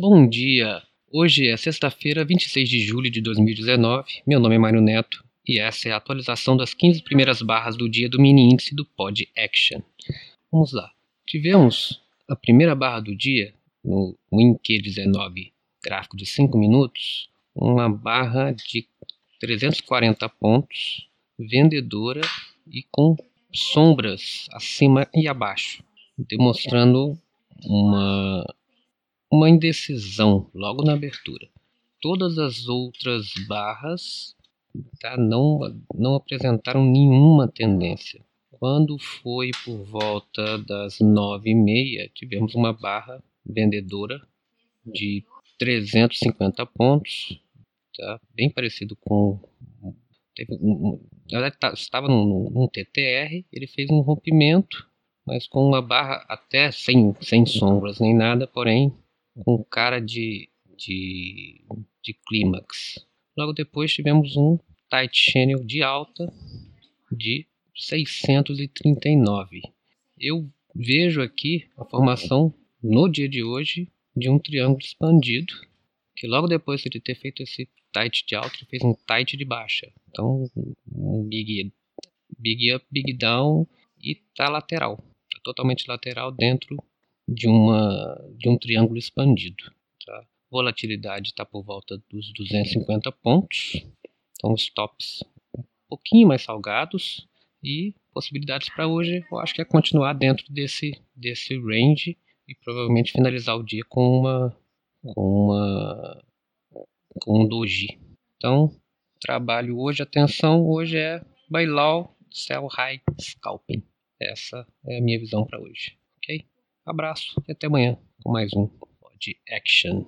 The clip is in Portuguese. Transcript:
Bom dia! Hoje é sexta-feira, 26 de julho de 2019. Meu nome é Mário Neto e essa é a atualização das 15 primeiras barras do dia do mini índice do Pod Action. Vamos lá. Tivemos a primeira barra do dia no WinQ19 gráfico de 5 minutos, uma barra de 340 pontos, vendedora e com sombras acima e abaixo, demonstrando uma uma indecisão logo na abertura. Todas as outras barras tá, não, não apresentaram nenhuma tendência. Quando foi por volta das nove e meia, tivemos uma barra vendedora de 350 pontos, tá? bem parecido com. Teve um, tá, estava num, num TTR, ele fez um rompimento, mas com uma barra até sem, sem sombras nem nada, porém com cara de, de, de clímax. Logo depois tivemos um tight channel de alta de 639. Eu vejo aqui a formação no dia de hoje de um triângulo expandido, que logo depois de ter feito esse tight de alta, fez um tight de baixa. Então, um big, big up, big down e tá lateral. Tá totalmente lateral dentro de, uma, de um triângulo expandido. Tá? Volatilidade está por volta dos 250 pontos, então stops um pouquinho mais salgados e possibilidades para hoje eu acho que é continuar dentro desse, desse range e provavelmente finalizar o dia com uma com uma com um doji. Então, trabalho hoje, atenção, hoje é low, sell high, scalping. Essa é a minha visão para hoje, ok? Abraço e até amanhã com mais um Pod Action.